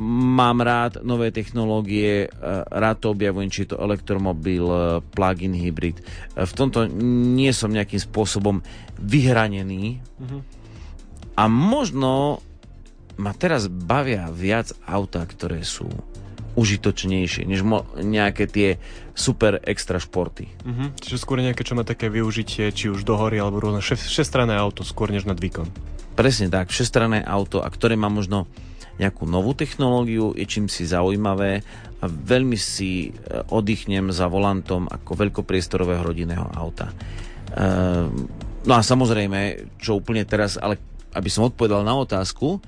mám rád nové technológie, e, rád to objavujem, či je to elektromobil, e, plug-in hybrid. E, v tomto nie som nejakým spôsobom vyhranený mm-hmm. a možno ma teraz bavia viac auta, ktoré sú užitočnejšie, než mo- nejaké tie super extra športy. Mm-hmm. Čiže skôr nejaké, čo má také využitie, či už do hory, alebo rôzne šestranné auto, skôr než nad výkon. Presne tak, šestranné auto, a ktoré má možno nejakú novú technológiu, je čím si zaujímavé a veľmi si e, oddychnem za volantom ako veľkopriestorového rodinného auta. Ehm, no a samozrejme, čo úplne teraz, ale aby som odpovedal na otázku,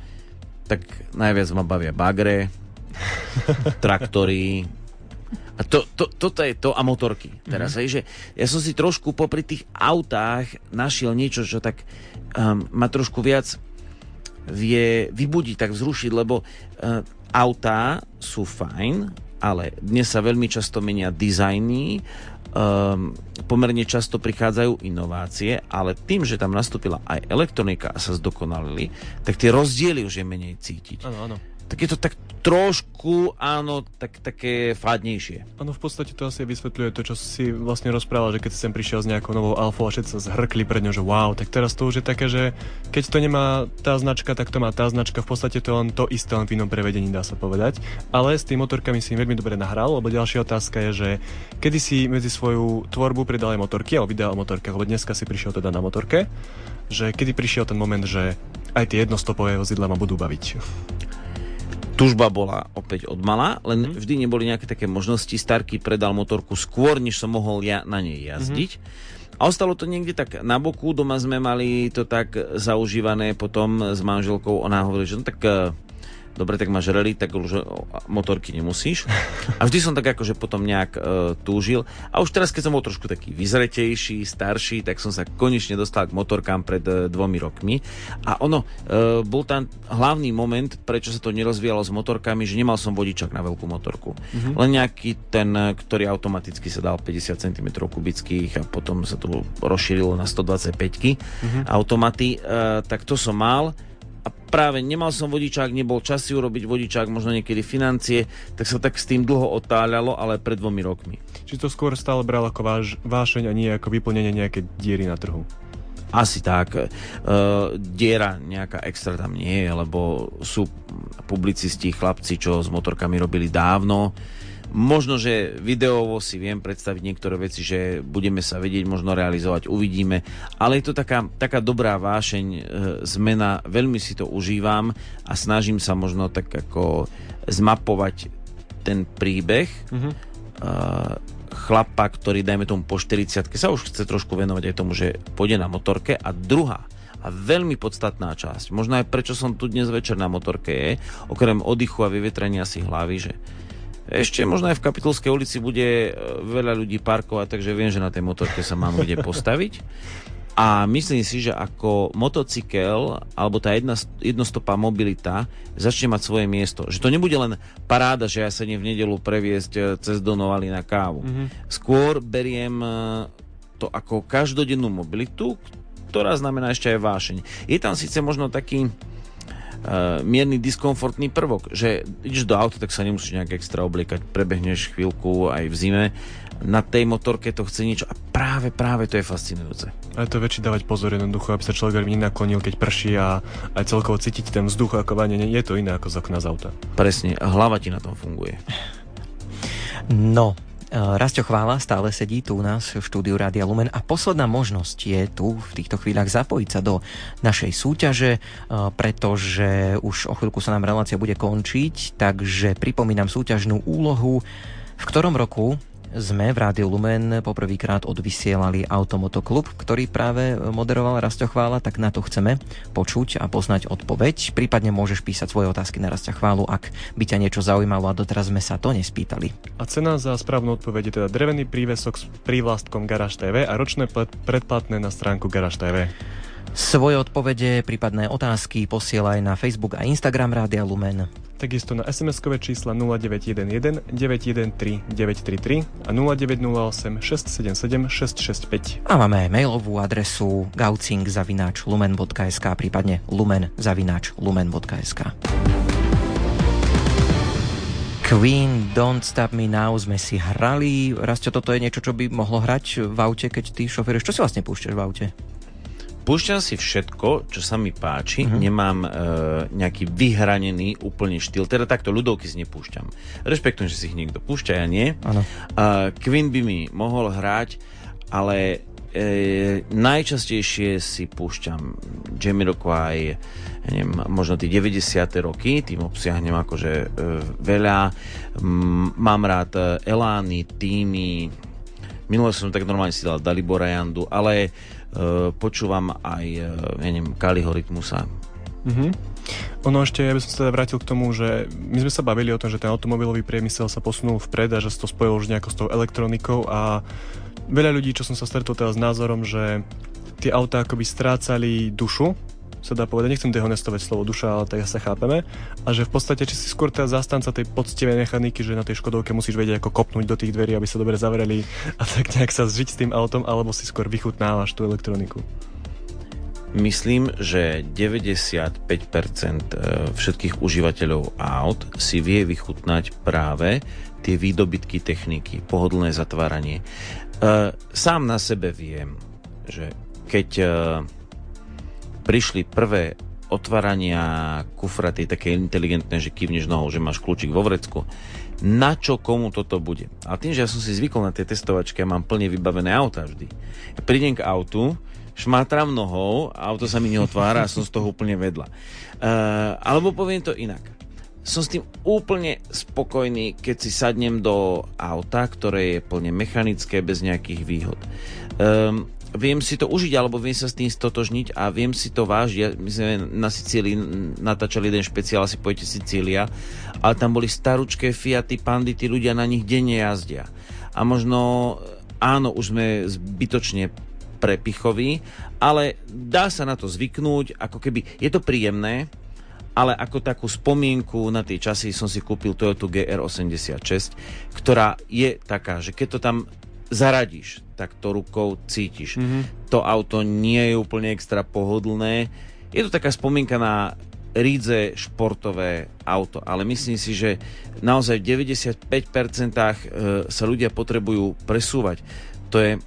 tak najviac ma bavia bagre, traktory, a to, to, toto je to a motorky. Teraz, mm-hmm. že ja som si trošku popri tých autách našiel niečo, čo tak um, ma trošku viac vie vybudiť, tak vzrušiť, lebo uh, autá sú fajn, ale dnes sa veľmi často menia dizajny, um, pomerne často prichádzajú inovácie, ale tým, že tam nastúpila aj elektronika a sa zdokonalili, tak tie rozdiely už je menej cítiť. Áno, áno tak je to tak trošku, áno, tak, také fádnejšie. Áno, v podstate to asi vysvetľuje to, čo si vlastne rozprával, že keď sem prišiel s nejakou novou alfou a všetci sa zhrkli pred ňou, že wow, tak teraz to už je také, že keď to nemá tá značka, tak to má tá značka, v podstate to len to isté, len v inom prevedení dá sa povedať. Ale s tými motorkami si veľmi dobre nahral, lebo ďalšia otázka je, že kedy si medzi svoju tvorbu pridal aj motorky, alebo video o motorke, lebo dneska si prišiel teda na motorke, že kedy prišiel ten moment, že aj tie jednostopové vozidla ma budú baviť tužba bola opäť od mala, len mm. vždy neboli nejaké také možnosti. Starky predal motorku skôr, než som mohol ja na nej jazdiť. Mm. A ostalo to niekde tak na boku, doma sme mali to tak zaužívané potom s manželkou. Ona hovorí, že no tak eh, dobre, tak máš rally, tak už motorky nemusíš. A vždy som tak akože potom nejak e, túžil. A už teraz, keď som bol trošku taký vyzretejší, starší, tak som sa konečne dostal k motorkám pred e, dvomi rokmi. A ono, e, bol tam hlavný moment, prečo sa to nerozvíjalo s motorkami, že nemal som vodičak na veľkú motorku. Mm-hmm. Len nejaký ten, ktorý automaticky sa dal 50 cm kubických a potom sa to rozšírilo na 125 mm-hmm. automaty, e, tak to som mal a práve nemal som vodičák, nebol čas si urobiť vodičák, možno niekedy financie, tak sa tak s tým dlho otáľalo, ale pred dvomi rokmi. Či to skôr stále bral ako váš, vášeň a nie ako vyplnenie nejaké diery na trhu? Asi tak. E, diera nejaká extra tam nie je, lebo sú publicisti, chlapci, čo s motorkami robili dávno Možno, že videovo si viem predstaviť niektoré veci, že budeme sa vedieť možno realizovať, uvidíme, ale je to taká, taká dobrá vášeň, e, zmena, veľmi si to užívam a snažím sa možno tak ako zmapovať ten príbeh. Mm-hmm. e, chlapa, ktorý dajme tomu po 40 sa už chce trošku venovať aj tomu, že pôjde na motorke. A druhá a veľmi podstatná časť, možno aj prečo som tu dnes večer na motorke je, okrem oddychu a vyvetrenia si hlavy, že ešte možno aj v Kapitolskej ulici bude e, veľa ľudí parkovať, takže viem, že na tej motorke sa mám kde postaviť. A myslím si, že ako motocykel alebo tá jedna, jednostopá mobilita začne mať svoje miesto. Že to nebude len paráda, že ja sa v nedelu previesť e, cez Donovali na kávu. Mm-hmm. Skôr beriem e, to ako každodennú mobilitu, ktorá znamená ešte aj vášeň. Je tam síce možno taký mierny diskomfortný prvok, že ideš do auta, tak sa nemusíš nejak extra obliekať, prebehneš chvíľku aj v zime, na tej motorke to chce niečo a práve, práve to je fascinujúce. Ale to väčší dávať pozor jednoducho, aby sa človek veľmi nenaklonil, keď prší a aj celkovo cítiť ten vzduch ako vanie, je to iné ako z okna z auta. Presne, hlava ti na tom funguje. No, Eh, Rastio Chvála stále sedí tu u nás v štúdiu Rádia Lumen a posledná možnosť je tu v týchto chvíľach zapojiť sa do našej súťaže, eh, pretože už o chvíľku sa nám relácia bude končiť, takže pripomínam súťažnú úlohu, v ktorom roku sme v Rádiu Lumen poprvýkrát odvysielali Automoto Klub, ktorý práve moderoval Chvála, tak na to chceme počuť a poznať odpoveď. Prípadne môžeš písať svoje otázky na Rastia Chválu, ak by ťa niečo zaujímalo a doteraz sme sa to nespýtali. A cena za správnu odpoveď je teda drevený prívesok s prívlastkom Garage TV a ročné predplatné na stránku Garage TV. Svoje odpovede, prípadné otázky posielaj na Facebook a Instagram Rádia Lumen. Takisto na SMS-kové čísla 0911 913 933 a 0908 677 665. A máme aj mailovú adresu gaucing.lumen.sk prípadne lumen.lumen.sk Queen, Don't Stop Me Now sme si hrali. Rastio, toto je niečo, čo by mohlo hrať v aute, keď ty šoferuješ. Čo si vlastne púšťaš v aute? Púšťam si všetko, čo sa mi páči, mm-hmm. nemám e, nejaký vyhranený úplne štýl, teda takto ľudovky si nepúšťam. Rešpektujem, že si ich niekto púšťa, ja nie. Ano. E, Queen by mi mohol hrať, ale e, najčastejšie si púšťam Jamiroquai, ja neviem, možno tie 90. roky, tým obsiahnem akože e, veľa. M, mám rád e, Elány, týmy, minule som tak normálne si dal Dalibora Jandu, ale počúvam aj, eh, ja neviem, Kaliho Rytmusa. Mm-hmm. Ono ešte, ja by som sa teda vrátil k tomu, že my sme sa bavili o tom, že ten automobilový priemysel sa posunul vpred a že sa to spojilo už nejako s tou elektronikou a veľa ľudí, čo som sa stretol teraz s názorom, že tie autá akoby strácali dušu sa dá povedať, nechcem dehonestovať slovo duša, ale tak sa chápeme. A že v podstate, či si skôr teda zastanca tej poctivej mechaniky, že na tej Škodovke musíš vedieť, ako kopnúť do tých dverí, aby sa dobre zavreli a tak nejak sa zžiť s tým autom, alebo si skôr vychutnávaš tú elektroniku. Myslím, že 95% e, všetkých užívateľov aut si vie vychutnať práve tie výdobytky techniky, pohodlné zatváranie. E, sám na sebe viem, že keď e, prišli prvé otvárania kufra, tie také inteligentné, že kývneš nohou, že máš kľúčik vo vrecku. Na čo komu toto bude? A tým, že ja som si zvykol na tie testovačky a mám plne vybavené auta vždy. Ja prídem k autu, šmátram nohou, auto sa mi neotvára a som z toho úplne vedľa. Uh, alebo poviem to inak. Som s tým úplne spokojný, keď si sadnem do auta, ktoré je plne mechanické, bez nejakých výhod. Um, viem si to užiť, alebo viem sa s tým stotožniť a viem si to vážiť. Ja, my sme na Sicílii natáčali jeden špeciál, asi pojete Sicília, ale tam boli staručké Fiaty, Pandy, tí ľudia na nich denne jazdia. A možno, áno, už sme zbytočne prepichoví, ale dá sa na to zvyknúť, ako keby, je to príjemné, ale ako takú spomienku na tie časy som si kúpil Toyota GR86, ktorá je taká, že keď to tam zaradíš, tak to rukou cítiš. Mm-hmm. To auto nie je úplne extra pohodlné. Je to taká spomienka na rídze športové auto, ale myslím si, že naozaj v 95% e, sa ľudia potrebujú presúvať. To je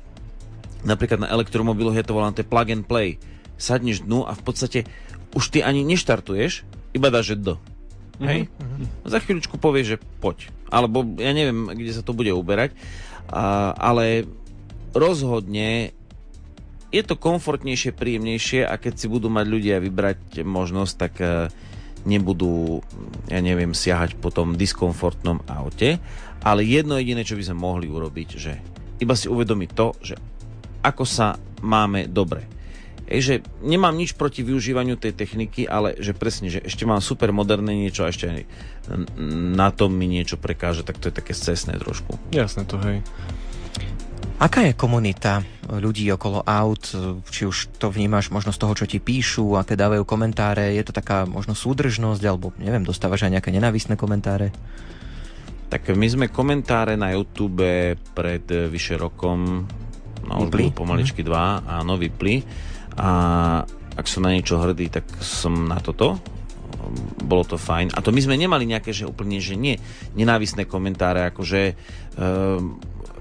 napríklad na elektromobiloch je to volanté plug and play. Sadneš dnu a v podstate už ty ani neštartuješ, iba dáš do. Hej? Mm-hmm. Za chvíľučku povieš, že poď. Alebo ja neviem, kde sa to bude uberať. Ale rozhodne je to komfortnejšie, príjemnejšie a keď si budú mať ľudia vybrať možnosť, tak e, nebudú, ja neviem, siahať po tom diskomfortnom aute, ale jedno jediné, čo by sme mohli urobiť, že iba si uvedomiť to, že ako sa máme dobre. Ej, že nemám nič proti využívaniu tej techniky, ale že presne, že ešte mám super moderné niečo a ešte aj na tom mi niečo prekáže, tak to je také cestné trošku. Jasné to, hej. Aká je komunita ľudí okolo aut? Či už to vnímaš možno z toho, čo ti píšu, aké dávajú komentáre? Je to taká možno súdržnosť, alebo neviem, dostávaš aj nejaké nenávistné komentáre? Tak my sme komentáre na YouTube pred vyše rokom, no už budú pomaličky mm. dva, áno, vypli a ak som na niečo hrdý, tak som na toto. bolo to fajn. A to my sme nemali nejaké, že úplne, že nie, nenávisné komentáre, akože e,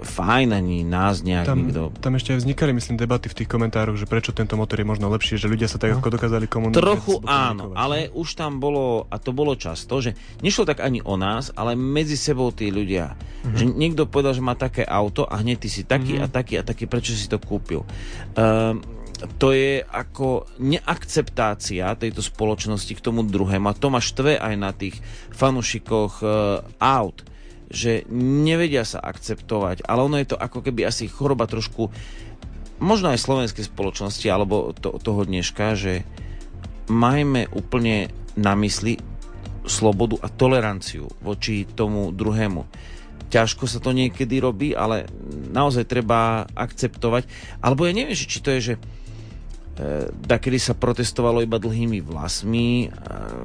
fajn, ani nás nejak tam, nikto... Tam ešte vznikali, myslím, debaty v tých komentároch, že prečo tento motor je možno lepší, že ľudia sa tak no. ako dokázali komunikovať. Trochu áno, ale už tam bolo, a to bolo často, že nešlo tak ani o nás, ale medzi sebou tí ľudia. Mm-hmm. Že niekto povedal, že má také auto a hneď ty si taký mm-hmm. a taký a taký, prečo si to kúpil. Um, to je ako neakceptácia tejto spoločnosti k tomu druhému a to ma štve aj na tých fanušikoch uh, aut že nevedia sa akceptovať, ale ono je to ako keby asi choroba trošku možno aj slovenskej spoločnosti alebo to, toho dneška, že majme úplne na mysli slobodu a toleranciu voči tomu druhému. Ťažko sa to niekedy robí, ale naozaj treba akceptovať. Alebo ja neviem, či to je, že da kedy sa protestovalo iba dlhými vlasmi,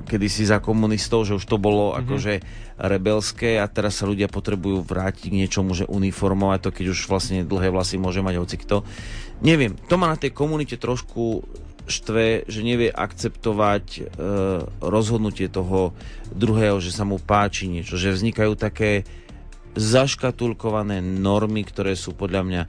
kedy si za komunistov, že už to bolo mm-hmm. akože rebelské a teraz sa ľudia potrebujú vrátiť k niečomu, že uniformovať to, keď už vlastne dlhé vlasy môže mať hocikto. Neviem, to ma na tej komunite trošku štve, že nevie akceptovať e, rozhodnutie toho druhého, že sa mu páči niečo, že vznikajú také zaškatulkované normy, ktoré sú podľa mňa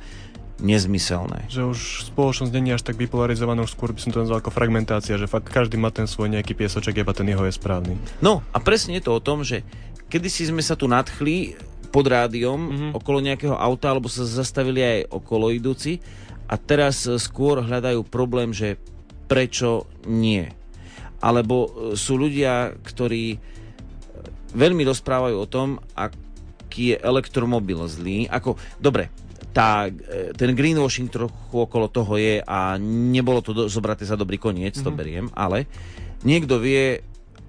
nezmyselné. Že už spoločnosť není až tak bipolarizovaná, už skôr by som to nazval ako fragmentácia, že fakt každý má ten svoj nejaký piesoček, iba ten jeho je správny. No a presne je to o tom, že kedysi sme sa tu nadchli pod rádiom mm-hmm. okolo nejakého auta, alebo sa zastavili aj okolo idúci a teraz skôr hľadajú problém, že prečo nie. Alebo sú ľudia, ktorí veľmi rozprávajú o tom, aký je elektromobil zlý. Ako, dobre, tá, e, ten greenwashing trochu okolo toho je a nebolo to do, zobraté za dobrý koniec, mm-hmm. to mhm. beriem, ale niekto vie,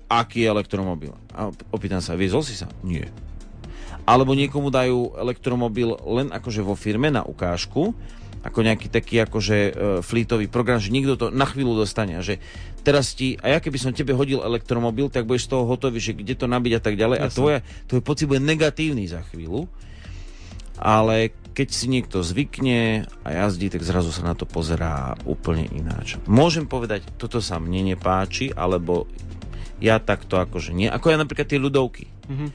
aký je elektromobil. A opýtam sa, viezol si sa? Nie. Alebo niekomu dajú elektromobil len akože vo firme na ukážku, ako nejaký taký akože uh, flítový program, že nikto to na chvíľu dostane že teraz ti, a ja keby som tebe hodil elektromobil, tak budeš z toho hotový, že kde to nabiť a tak ďalej Jasne. a tvoje, tvoj pocit bude negatívny za chvíľu ale keď si niekto zvykne a jazdí, tak zrazu sa na to pozerá úplne ináč. Môžem povedať, toto sa mne nepáči, alebo ja takto akože nie. Ako ja napríklad tie ľudovky. Mm-hmm.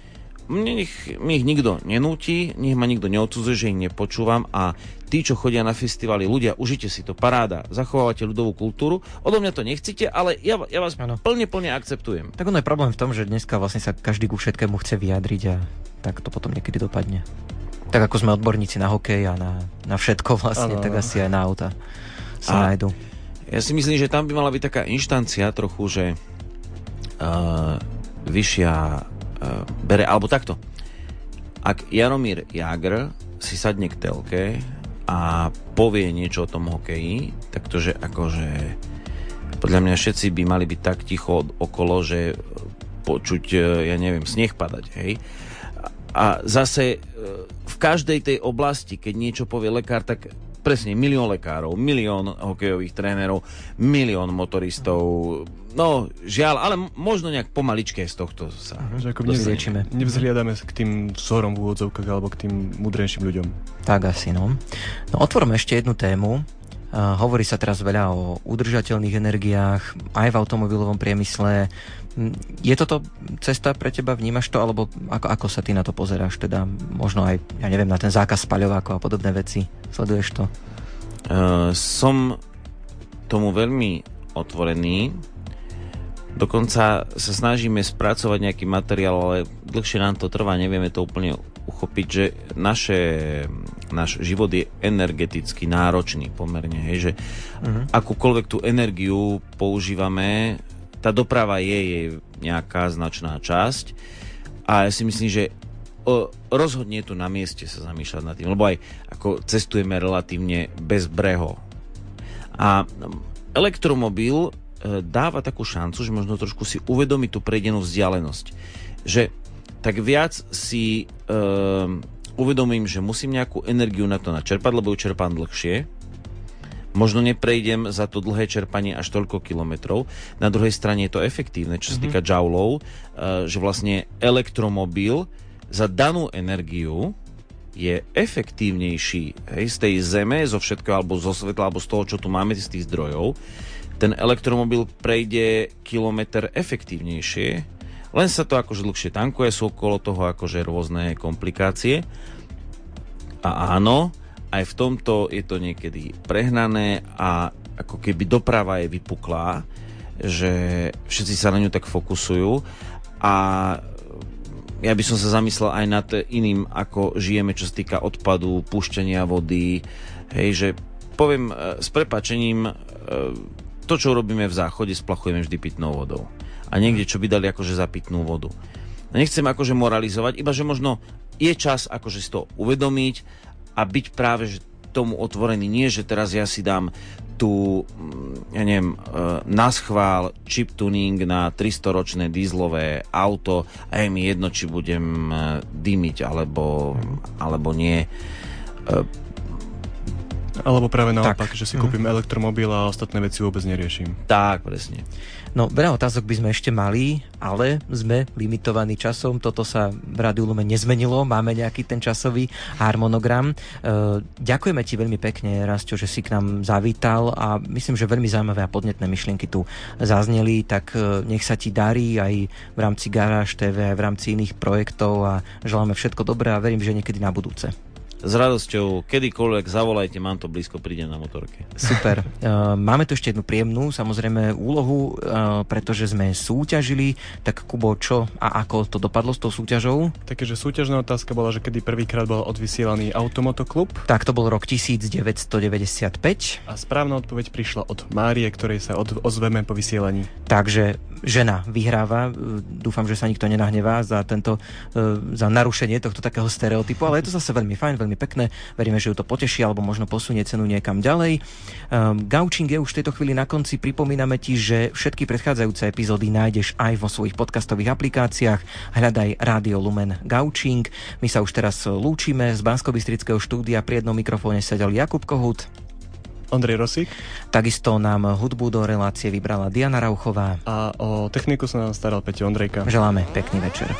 Mne ich, mi ich nikto nenúti, nech ma nikto neodsudzuje, že ich nepočúvam a tí, čo chodia na festivaly, ľudia, užite si to, paráda, zachovávate ľudovú kultúru, odo mňa to nechcete, ale ja, ja vás ano. plne, plne akceptujem. Tak ono je problém v tom, že dneska vlastne sa každý ku všetkému chce vyjadriť a tak to potom niekedy dopadne tak ako sme odborníci na hokej a na, na všetko vlastne, ano, tak asi aj na auta sa a nájdu. Ja si myslím, že tam by mala byť taká inštancia trochu, že uh, vyššia uh, bere, alebo takto. Ak Jaromír Jagr si sadne k telke a povie niečo o tom hokeji, tak to, že akože podľa mňa všetci by mali byť tak ticho okolo, že počuť, ja neviem, sneh padať, hej. A zase v každej tej oblasti, keď niečo povie lekár, tak presne milión lekárov, milión hokejových trénerov, milión motoristov. No, žiaľ, ale možno nejak pomaličke z tohto sa uh-huh. Že ako nevzliečime. Nevzhliadame k tým vzorom v úvodzovkách alebo k tým mudrejším ľuďom. Tak asi, no. No otvorme ešte jednu tému. Uh, hovorí sa teraz veľa o udržateľných energiách, aj v automobilovom priemysle. Je toto cesta pre teba, vnímaš to, alebo ako, ako sa ty na to pozeráš, teda možno aj, ja neviem, na ten zákaz spaľovákov a podobné veci, sleduješ to? Uh, som tomu veľmi otvorený, dokonca sa snažíme spracovať nejaký materiál, ale dlhšie nám to trvá, nevieme to úplne uchopiť, že naše, náš život je energeticky náročný pomerne, hej, že uh-huh. akúkoľvek tú energiu používame, tá doprava je jej nejaká značná časť a ja si myslím, že rozhodne tu na mieste sa zamýšľať nad tým, lebo aj ako cestujeme relatívne bez breho. A elektromobil e, dáva takú šancu, že možno trošku si uvedomiť tú prejdenú vzdialenosť. Že tak viac si e, uvedomím, že musím nejakú energiu na to načerpať, lebo ju čerpám dlhšie možno neprejdem za to dlhé čerpanie až toľko kilometrov. Na druhej strane je to efektívne, čo sa mm-hmm. týka joulov, uh, že vlastne elektromobil za danú energiu je efektívnejší hej, z tej zeme, zo všetkého, alebo zo svetla, alebo z toho, čo tu máme, z tých zdrojov, ten elektromobil prejde kilometr efektívnejšie, len sa to akože dlhšie tankuje, sú okolo toho akože rôzne komplikácie. A áno, aj v tomto je to niekedy prehnané a ako keby doprava je vypuklá, že všetci sa na ňu tak fokusujú a ja by som sa zamyslel aj nad iným, ako žijeme, čo sa týka odpadu, púšťania vody, hej, že poviem e, s prepačením, e, to, čo robíme v záchode, splachujeme vždy pitnou vodou. A niekde, čo by dali akože za pitnú vodu. Nechcem akože moralizovať, iba že možno je čas akože si to uvedomiť a byť práve že tomu otvorený. Nie, že teraz ja si dám tu, mm, ja neviem, e, na schvál chip tuning na 300-ročné dízlové auto a je mi jedno, či budem e, dymiť alebo, alebo nie. E, alebo práve naopak, tak. že si kúpim mm. elektromobil a ostatné veci vôbec neriešim. Tak, presne. No, veľa otázok by sme ešte mali, ale sme limitovaní časom. Toto sa v Rádiu Lumen nezmenilo. Máme nejaký ten časový harmonogram. E, ďakujeme ti veľmi pekne, Rastio, že si k nám zavítal a myslím, že veľmi zaujímavé a podnetné myšlienky tu zazneli, tak e, nech sa ti darí aj v rámci Garáž TV, aj v rámci iných projektov a želáme všetko dobré a verím, že niekedy na budúce s radosťou, kedykoľvek zavolajte, mám to blízko, prídem na motorke. Super. Uh, máme tu ešte jednu príjemnú, samozrejme, úlohu, uh, pretože sme súťažili. Tak Kubo, čo a ako to dopadlo s tou súťažou? Takže súťažná otázka bola, že kedy prvýkrát bol odvysielaný Automotoklub. Tak to bol rok 1995. A správna odpoveď prišla od Márie, ktorej sa od, ozveme po vysielaní. Takže žena vyhráva. Dúfam, že sa nikto nenahnevá za tento, uh, za narušenie tohto takého stereotypu, ale je to zase veľmi fajn, veľmi veľmi pekné. Veríme, že ju to poteší alebo možno posunie cenu niekam ďalej. Um, Gaučing je už v tejto chvíli na konci. Pripomíname ti, že všetky predchádzajúce epizódy nájdeš aj vo svojich podcastových aplikáciách. Hľadaj Rádio Lumen Gaučing. My sa už teraz lúčime z bansko štúdia. Pri jednom mikrofóne sedel Jakub Kohut. Ondrej Rosík. Takisto nám hudbu do relácie vybrala Diana Rauchová. A o techniku sa nám staral Peťo Ondrejka. Želáme pekný večer.